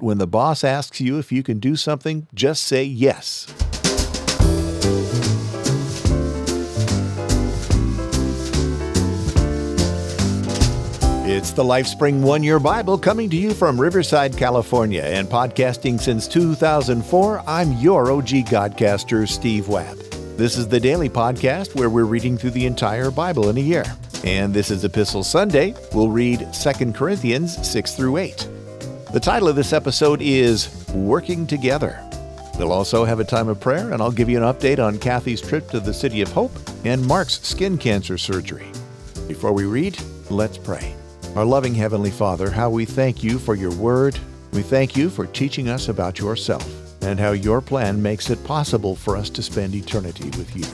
When the boss asks you if you can do something, just say yes. It's the LifeSpring One Year Bible coming to you from Riverside, California, and podcasting since 2004. I'm your OG Godcaster, Steve Webb. This is the daily podcast where we're reading through the entire Bible in a year. And this is Epistle Sunday. We'll read 2 Corinthians 6 through 8. The title of this episode is Working Together. We'll also have a time of prayer, and I'll give you an update on Kathy's trip to the City of Hope and Mark's skin cancer surgery. Before we read, let's pray. Our loving Heavenly Father, how we thank you for your word. We thank you for teaching us about yourself and how your plan makes it possible for us to spend eternity with you.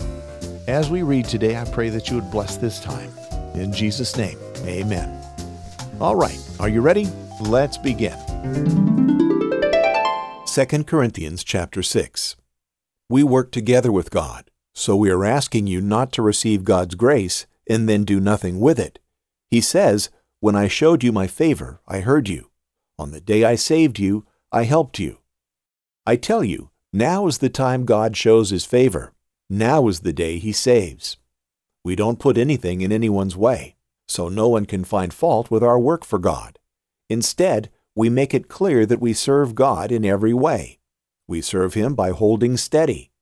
As we read today, I pray that you would bless this time. In Jesus' name, amen. All right, are you ready? Let's begin. 2 Corinthians chapter 6. We work together with God, so we are asking you not to receive God's grace and then do nothing with it. He says, when I showed you my favor, I heard you. On the day I saved you, I helped you. I tell you, now is the time God shows his favor. Now is the day he saves. We don't put anything in anyone's way, so no one can find fault with our work for God. Instead, we make it clear that we serve God in every way. We serve Him by holding steady.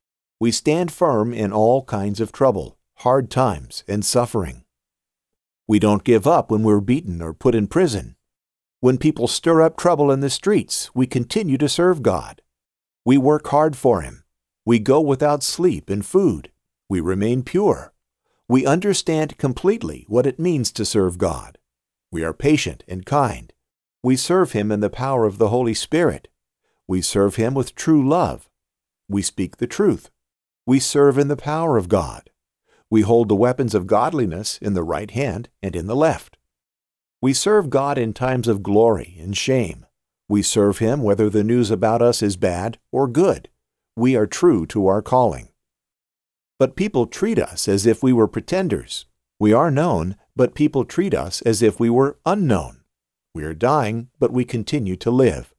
We stand firm in all kinds of trouble, hard times, and suffering. We don't give up when we're beaten or put in prison. When people stir up trouble in the streets, we continue to serve God. We work hard for Him. We go without sleep and food. We remain pure. We understand completely what it means to serve God. We are patient and kind. We serve Him in the power of the Holy Spirit. We serve Him with true love. We speak the truth. We serve in the power of God. We hold the weapons of godliness in the right hand and in the left. We serve God in times of glory and shame. We serve Him whether the news about us is bad or good. We are true to our calling. But people treat us as if we were pretenders. We are known, but people treat us as if we were unknown. We are dying, but we continue to live.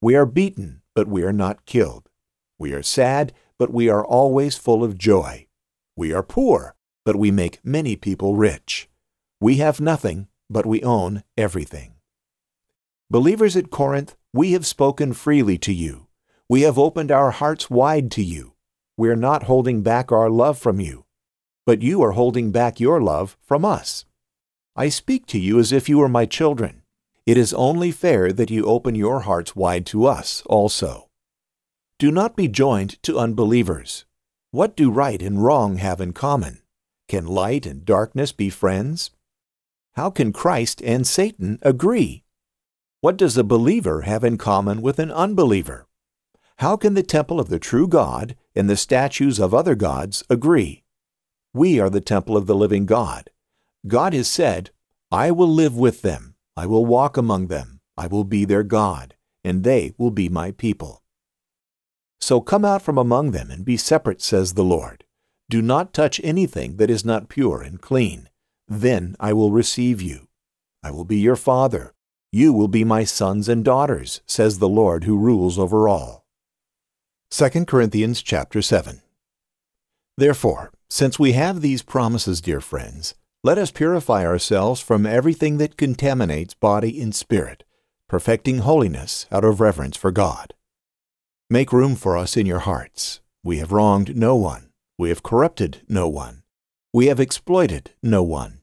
We are beaten, but we are not killed. We are sad, but we are always full of joy. We are poor, but we make many people rich. We have nothing, but we own everything. Believers at Corinth, we have spoken freely to you. We have opened our hearts wide to you. We are not holding back our love from you, but you are holding back your love from us. I speak to you as if you were my children. It is only fair that you open your hearts wide to us also. Do not be joined to unbelievers. What do right and wrong have in common? Can light and darkness be friends? How can Christ and Satan agree? What does a believer have in common with an unbeliever? How can the temple of the true God and the statues of other gods agree? We are the temple of the living God. God has said, I will live with them, I will walk among them, I will be their God, and they will be my people. So come out from among them and be separate, says the Lord. Do not touch anything that is not pure and clean. Then I will receive you. I will be your father. You will be my sons and daughters, says the Lord who rules over all. 2 Corinthians chapter 7. Therefore, since we have these promises, dear friends, let us purify ourselves from everything that contaminates body and spirit, perfecting holiness out of reverence for God. Make room for us in your hearts. We have wronged no one we have corrupted no one. We have exploited no one.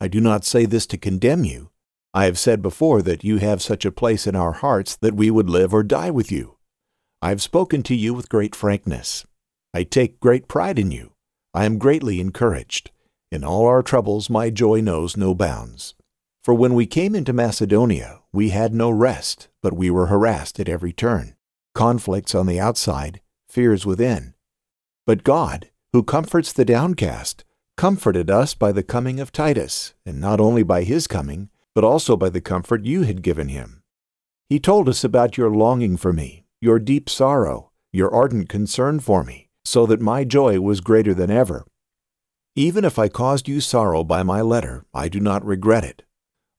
I do not say this to condemn you. I have said before that you have such a place in our hearts that we would live or die with you. I have spoken to you with great frankness. I take great pride in you. I am greatly encouraged. In all our troubles, my joy knows no bounds. For when we came into Macedonia, we had no rest, but we were harassed at every turn. Conflicts on the outside, fears within. But God, who comforts the downcast, comforted us by the coming of Titus, and not only by his coming, but also by the comfort you had given him. He told us about your longing for me, your deep sorrow, your ardent concern for me, so that my joy was greater than ever. Even if I caused you sorrow by my letter, I do not regret it.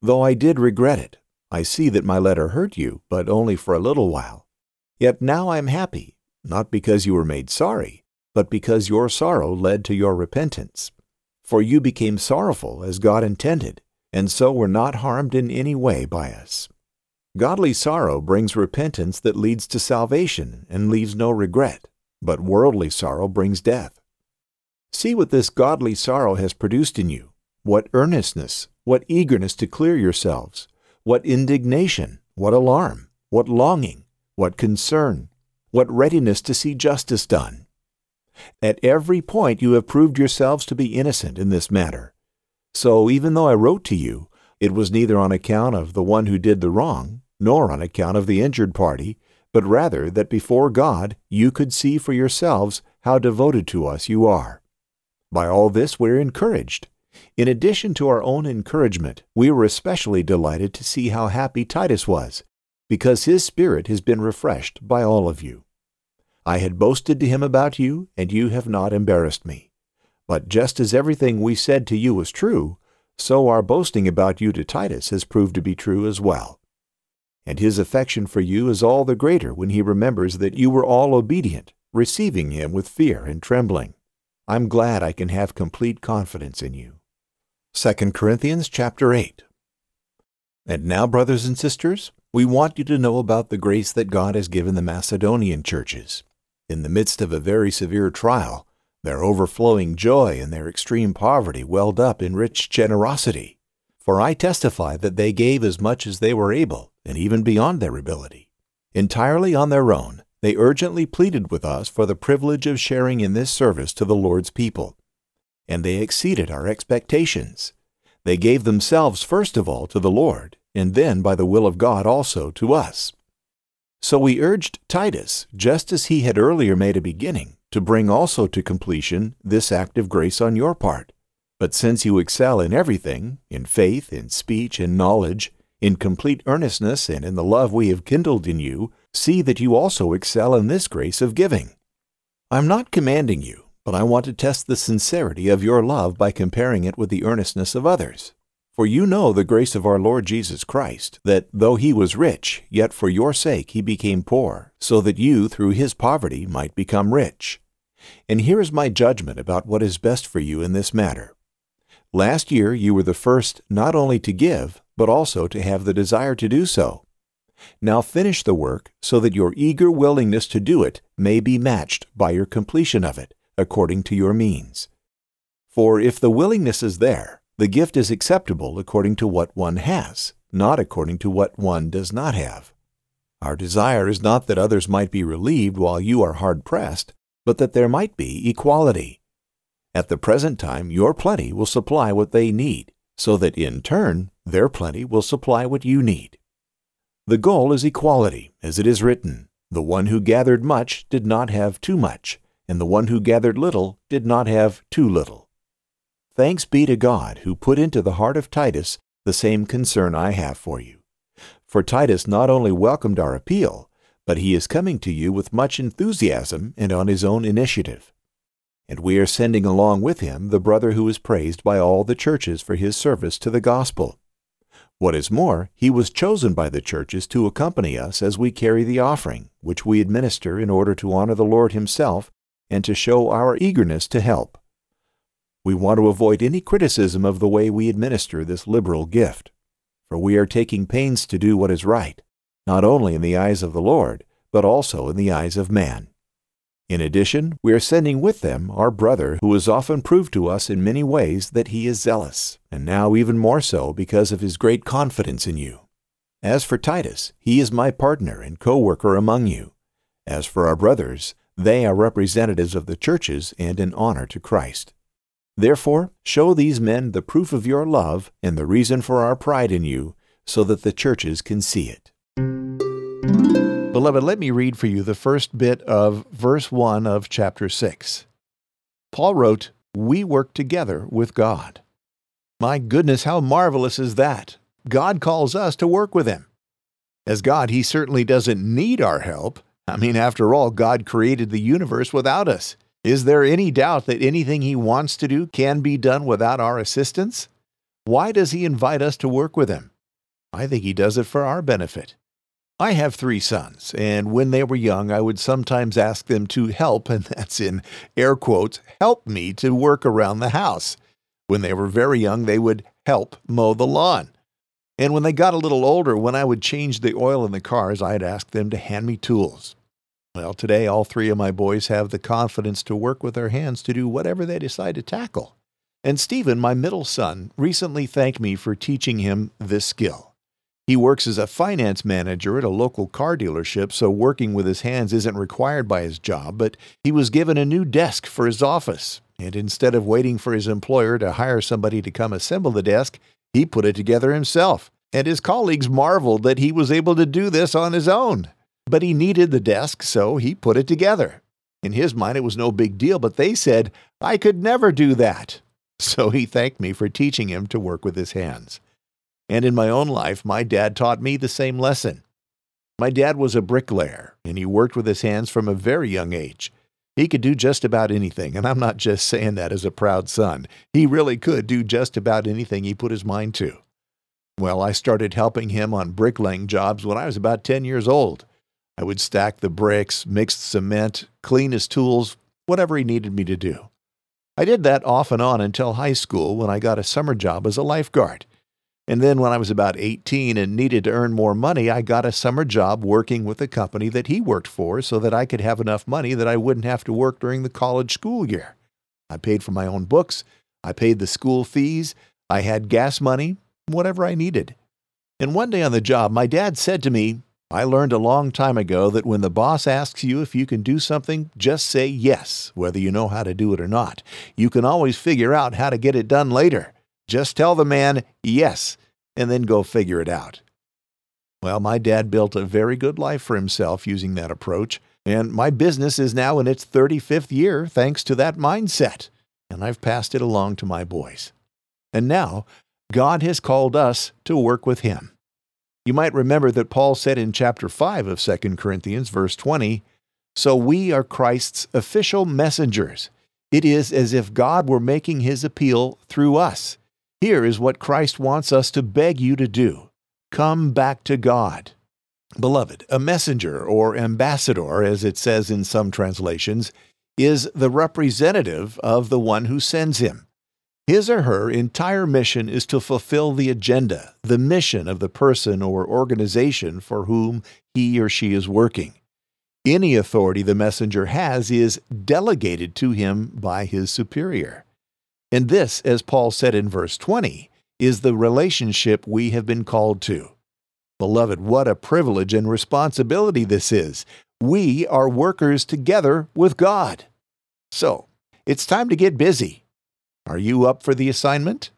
Though I did regret it, I see that my letter hurt you, but only for a little while. Yet now I am happy, not because you were made sorry, but because your sorrow led to your repentance. For you became sorrowful as God intended, and so were not harmed in any way by us. Godly sorrow brings repentance that leads to salvation and leaves no regret, but worldly sorrow brings death. See what this godly sorrow has produced in you what earnestness, what eagerness to clear yourselves, what indignation, what alarm, what longing, what concern, what readiness to see justice done. At every point you have proved yourselves to be innocent in this matter. So even though I wrote to you, it was neither on account of the one who did the wrong, nor on account of the injured party, but rather that before God you could see for yourselves how devoted to us you are. By all this we're encouraged. In addition to our own encouragement, we were especially delighted to see how happy Titus was, because his spirit has been refreshed by all of you. I had boasted to him about you, and you have not embarrassed me. But just as everything we said to you was true, so our boasting about you to Titus has proved to be true as well. And his affection for you is all the greater when he remembers that you were all obedient, receiving him with fear and trembling. I'm glad I can have complete confidence in you. 2 Corinthians chapter 8. And now, brothers and sisters, we want you to know about the grace that God has given the Macedonian churches. In the midst of a very severe trial, their overflowing joy and their extreme poverty welled up in rich generosity. For I testify that they gave as much as they were able, and even beyond their ability. Entirely on their own, they urgently pleaded with us for the privilege of sharing in this service to the Lord's people. And they exceeded our expectations. They gave themselves first of all to the Lord, and then by the will of God also to us. So we urged Titus, just as he had earlier made a beginning, to bring also to completion this act of grace on your part. But since you excel in everything, in faith, in speech, in knowledge, in complete earnestness, and in the love we have kindled in you, see that you also excel in this grace of giving. I'm not commanding you, but I want to test the sincerity of your love by comparing it with the earnestness of others. For you know the grace of our Lord Jesus Christ, that though he was rich, yet for your sake he became poor, so that you through his poverty might become rich. And here is my judgment about what is best for you in this matter. Last year you were the first not only to give, but also to have the desire to do so. Now finish the work so that your eager willingness to do it may be matched by your completion of it, according to your means. For if the willingness is there, the gift is acceptable according to what one has, not according to what one does not have. Our desire is not that others might be relieved while you are hard pressed, but that there might be equality. At the present time, your plenty will supply what they need, so that in turn, their plenty will supply what you need. The goal is equality, as it is written The one who gathered much did not have too much, and the one who gathered little did not have too little. Thanks be to God who put into the heart of Titus the same concern I have for you. For Titus not only welcomed our appeal, but he is coming to you with much enthusiasm and on his own initiative. And we are sending along with him the brother who is praised by all the churches for his service to the gospel. What is more, he was chosen by the churches to accompany us as we carry the offering, which we administer in order to honor the Lord himself and to show our eagerness to help. We want to avoid any criticism of the way we administer this liberal gift, for we are taking pains to do what is right, not only in the eyes of the Lord, but also in the eyes of man. In addition, we are sending with them our brother, who has often proved to us in many ways that he is zealous, and now even more so because of his great confidence in you. As for Titus, he is my partner and co worker among you. As for our brothers, they are representatives of the churches and an honor to Christ. Therefore, show these men the proof of your love and the reason for our pride in you, so that the churches can see it. Beloved, let me read for you the first bit of verse 1 of chapter 6. Paul wrote, We work together with God. My goodness, how marvelous is that! God calls us to work with Him. As God, He certainly doesn't need our help. I mean, after all, God created the universe without us. Is there any doubt that anything he wants to do can be done without our assistance? Why does he invite us to work with him? I think He does it for our benefit. I have three sons, and when they were young, I would sometimes ask them to help, and that's in air quotes, help me to work around the house. When they were very young, they would help mow the lawn. And when they got a little older, when I would change the oil in the cars, I'd ask them to hand me tools. Well, today all three of my boys have the confidence to work with their hands to do whatever they decide to tackle. And Stephen, my middle son, recently thanked me for teaching him this skill. He works as a finance manager at a local car dealership, so working with his hands isn't required by his job, but he was given a new desk for his office. And instead of waiting for his employer to hire somebody to come assemble the desk, he put it together himself. And his colleagues marveled that he was able to do this on his own. But he needed the desk, so he put it together. In his mind, it was no big deal, but they said, I could never do that. So he thanked me for teaching him to work with his hands. And in my own life, my dad taught me the same lesson. My dad was a bricklayer, and he worked with his hands from a very young age. He could do just about anything, and I'm not just saying that as a proud son. He really could do just about anything he put his mind to. Well, I started helping him on bricklaying jobs when I was about 10 years old. I would stack the bricks, mix cement, clean his tools, whatever he needed me to do. I did that off and on until high school when I got a summer job as a lifeguard. And then when I was about 18 and needed to earn more money, I got a summer job working with the company that he worked for so that I could have enough money that I wouldn't have to work during the college school year. I paid for my own books, I paid the school fees, I had gas money, whatever I needed. And one day on the job, my dad said to me, I learned a long time ago that when the boss asks you if you can do something, just say yes, whether you know how to do it or not. You can always figure out how to get it done later. Just tell the man yes, and then go figure it out. Well, my dad built a very good life for himself using that approach, and my business is now in its 35th year thanks to that mindset, and I've passed it along to my boys. And now, God has called us to work with Him. You might remember that Paul said in chapter 5 of 2 Corinthians, verse 20, So we are Christ's official messengers. It is as if God were making his appeal through us. Here is what Christ wants us to beg you to do come back to God. Beloved, a messenger or ambassador, as it says in some translations, is the representative of the one who sends him. His or her entire mission is to fulfill the agenda, the mission of the person or organization for whom he or she is working. Any authority the messenger has is delegated to him by his superior. And this, as Paul said in verse 20, is the relationship we have been called to. Beloved, what a privilege and responsibility this is. We are workers together with God. So, it's time to get busy. Are you up for the assignment?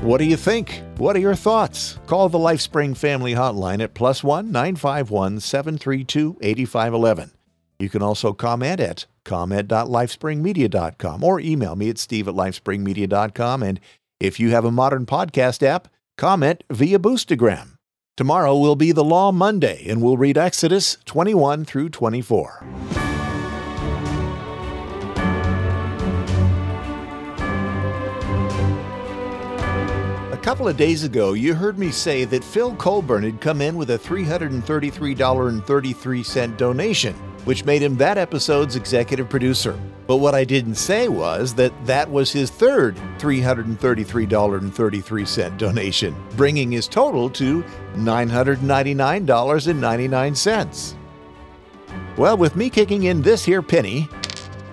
What do you think? What are your thoughts? Call the LifeSpring Family Hotline at plus one nine five one seven three two eighty five eleven. You can also comment at comment.lifespringmedia.com or email me at steve at lifespringmedia.com. And if you have a modern podcast app, comment via Boostagram. Tomorrow will be the Law Monday, and we'll read Exodus 21 through 24. Couple of days ago, you heard me say that Phil Colburn had come in with a $333.33 donation, which made him that episode's executive producer. But what I didn't say was that that was his third $333.33 donation, bringing his total to $999.99. Well, with me kicking in this here penny,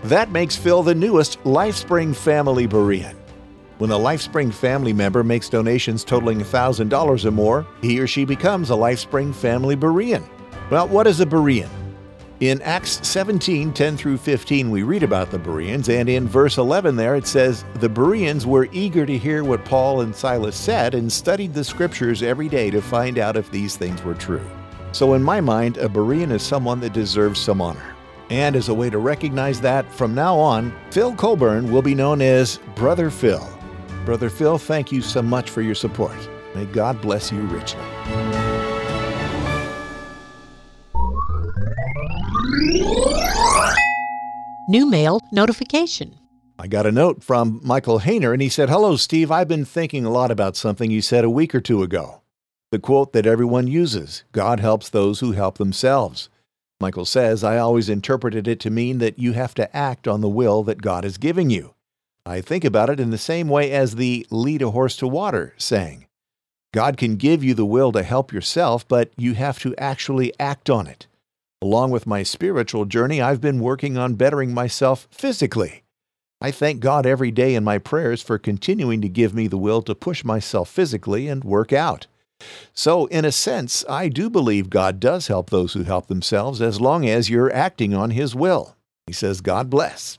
that makes Phil the newest LifeSpring family Berean. When a LifeSpring family member makes donations totaling $1,000 or more, he or she becomes a LifeSpring family Berean. Well, what is a Berean? In Acts 17 10 through 15, we read about the Bereans, and in verse 11 there it says, The Bereans were eager to hear what Paul and Silas said and studied the scriptures every day to find out if these things were true. So, in my mind, a Berean is someone that deserves some honor. And as a way to recognize that, from now on, Phil Colburn will be known as Brother Phil. Brother Phil, thank you so much for your support. May God bless you richly. New mail notification. I got a note from Michael Hayner, and he said, Hello, Steve. I've been thinking a lot about something you said a week or two ago. The quote that everyone uses God helps those who help themselves. Michael says, I always interpreted it to mean that you have to act on the will that God is giving you. I think about it in the same way as the lead a horse to water saying. God can give you the will to help yourself, but you have to actually act on it. Along with my spiritual journey, I've been working on bettering myself physically. I thank God every day in my prayers for continuing to give me the will to push myself physically and work out. So, in a sense, I do believe God does help those who help themselves as long as you're acting on His will. He says, God bless.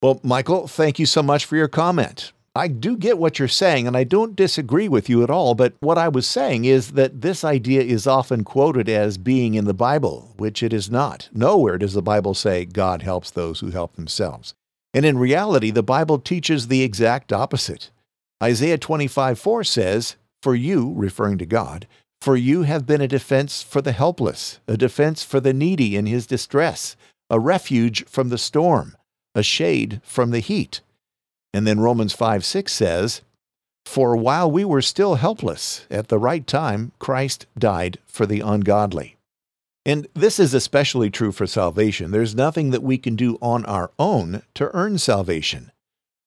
Well, Michael, thank you so much for your comment. I do get what you're saying, and I don't disagree with you at all, but what I was saying is that this idea is often quoted as being in the Bible, which it is not. Nowhere does the Bible say God helps those who help themselves. And in reality, the Bible teaches the exact opposite. Isaiah 25 4 says, For you, referring to God, for you have been a defense for the helpless, a defense for the needy in his distress, a refuge from the storm, a shade from the heat. And then Romans 5 6 says, For while we were still helpless, at the right time, Christ died for the ungodly. And this is especially true for salvation. There's nothing that we can do on our own to earn salvation.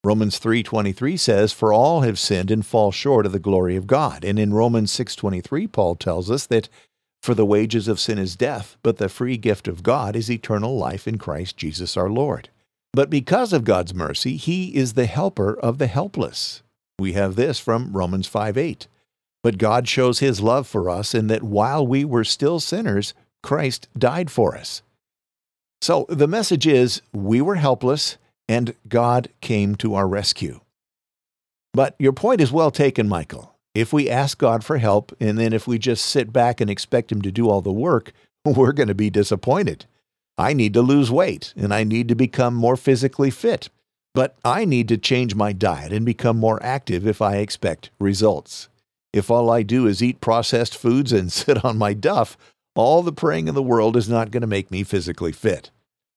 Romans 3:23 says for all have sinned and fall short of the glory of God. And in Romans 6:23 Paul tells us that for the wages of sin is death, but the free gift of God is eternal life in Christ Jesus our Lord. But because of God's mercy, he is the helper of the helpless. We have this from Romans 5:8. But God shows his love for us in that while we were still sinners, Christ died for us. So the message is we were helpless and God came to our rescue. But your point is well taken, Michael. If we ask God for help and then if we just sit back and expect Him to do all the work, we're going to be disappointed. I need to lose weight and I need to become more physically fit. But I need to change my diet and become more active if I expect results. If all I do is eat processed foods and sit on my duff, all the praying in the world is not going to make me physically fit.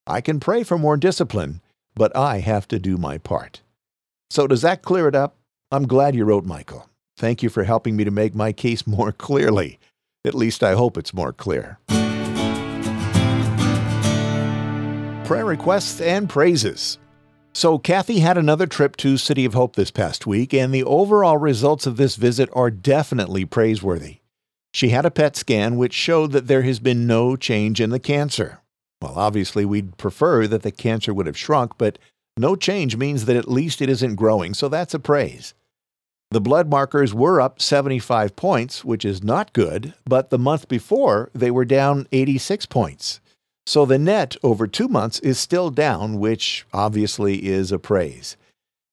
I can pray for more discipline, but I have to do my part. So, does that clear it up? I'm glad you wrote, Michael. Thank you for helping me to make my case more clearly. At least I hope it's more clear. Prayer requests and praises. So, Kathy had another trip to City of Hope this past week, and the overall results of this visit are definitely praiseworthy. She had a PET scan which showed that there has been no change in the cancer. Well, obviously, we'd prefer that the cancer would have shrunk, but no change means that at least it isn't growing, so that's a praise. The blood markers were up 75 points, which is not good, but the month before they were down 86 points. So the net over two months is still down, which obviously is a praise.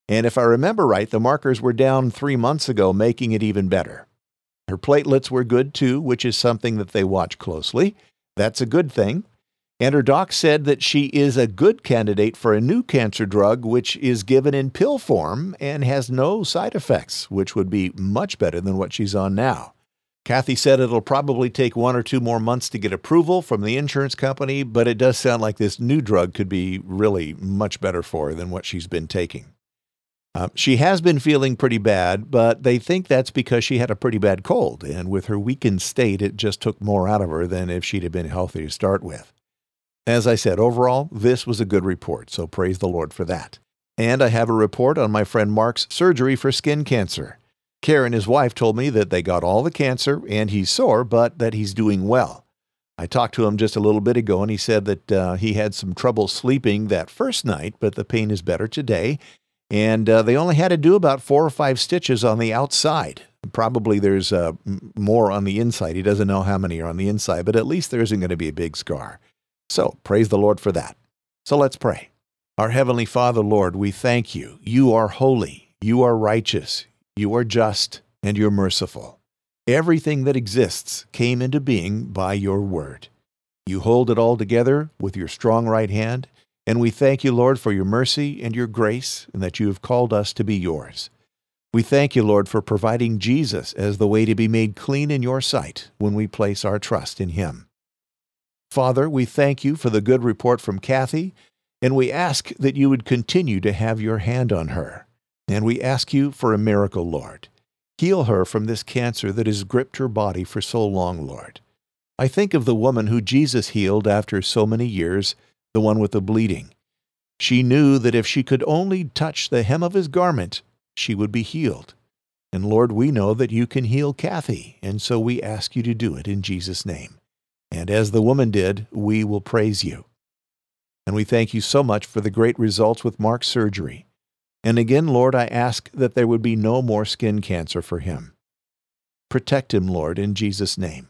And if I remember right, the markers were down three months ago, making it even better. Her platelets were good too, which is something that they watch closely. That's a good thing. And her doc said that she is a good candidate for a new cancer drug, which is given in pill form and has no side effects, which would be much better than what she's on now. Kathy said it'll probably take one or two more months to get approval from the insurance company, but it does sound like this new drug could be really much better for her than what she's been taking. Uh, she has been feeling pretty bad, but they think that's because she had a pretty bad cold, and with her weakened state, it just took more out of her than if she'd have been healthy to start with. As I said, overall, this was a good report, so praise the Lord for that. And I have a report on my friend Mark's surgery for skin cancer. Karen, his wife, told me that they got all the cancer and he's sore, but that he's doing well. I talked to him just a little bit ago and he said that uh, he had some trouble sleeping that first night, but the pain is better today and uh, they only had to do about four or five stitches on the outside. Probably there's uh, more on the inside. He doesn't know how many are on the inside, but at least there isn't going to be a big scar. So praise the Lord for that. So let's pray. Our Heavenly Father, Lord, we thank you. You are holy, you are righteous, you are just, and you're merciful. Everything that exists came into being by your word. You hold it all together with your strong right hand and we thank you, Lord, for your mercy and your grace, and that you have called us to be yours. We thank you, Lord, for providing Jesus as the way to be made clean in your sight when we place our trust in him. Father, we thank you for the good report from Kathy, And we ask that you would continue to have your hand on her. And we ask you for a miracle, Lord. Heal her from this cancer that has gripped her body for so long, Lord. I think of the woman who Jesus healed after so many years, the one with the bleeding. She knew that if she could only touch the hem of his garment, she would be healed. And Lord, we know that you can heal Kathy, and so we ask you to do it in Jesus' name. And as the woman did, we will praise you. And we thank you so much for the great results with Mark's surgery. And again, Lord, I ask that there would be no more skin cancer for him. Protect him, Lord, in Jesus' name.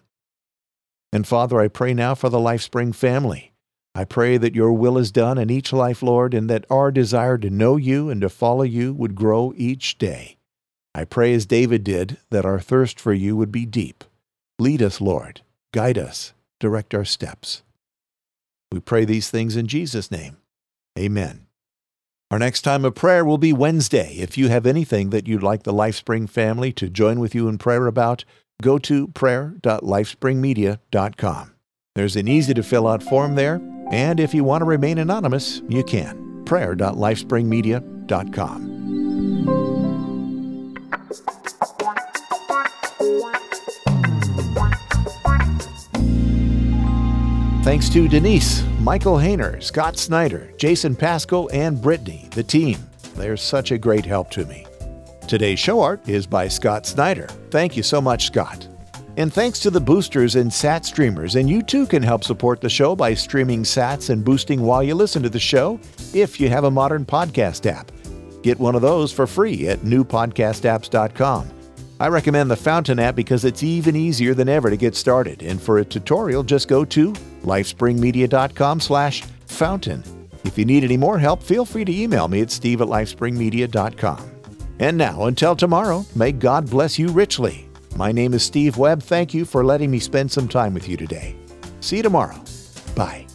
And Father, I pray now for the LifeSpring family. I pray that your will is done in each life, Lord, and that our desire to know you and to follow you would grow each day. I pray as David did that our thirst for you would be deep. Lead us, Lord. Guide us. Direct our steps. We pray these things in Jesus' name. Amen. Our next time of prayer will be Wednesday. If you have anything that you'd like the LifeSpring family to join with you in prayer about, go to prayer.lifespringmedia.com. There's an easy to fill out form there, and if you want to remain anonymous, you can. prayer.lifespringmedia.com. Thanks to Denise, Michael Hayner, Scott Snyder, Jason Pasco, and Brittany, the team. They're such a great help to me. Today's show art is by Scott Snyder. Thank you so much, Scott. And thanks to the boosters and sat streamers, and you too can help support the show by streaming sats and boosting while you listen to the show if you have a modern podcast app. Get one of those for free at newpodcastapps.com. I recommend the Fountain app because it's even easier than ever to get started. And for a tutorial, just go to lifespringmedia.com slash fountain. If you need any more help, feel free to email me at steve at lifespringmedia.com. And now, until tomorrow, may God bless you richly. My name is Steve Webb. Thank you for letting me spend some time with you today. See you tomorrow. Bye.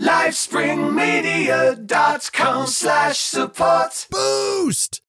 lifespringmedia.com slash support. Boost!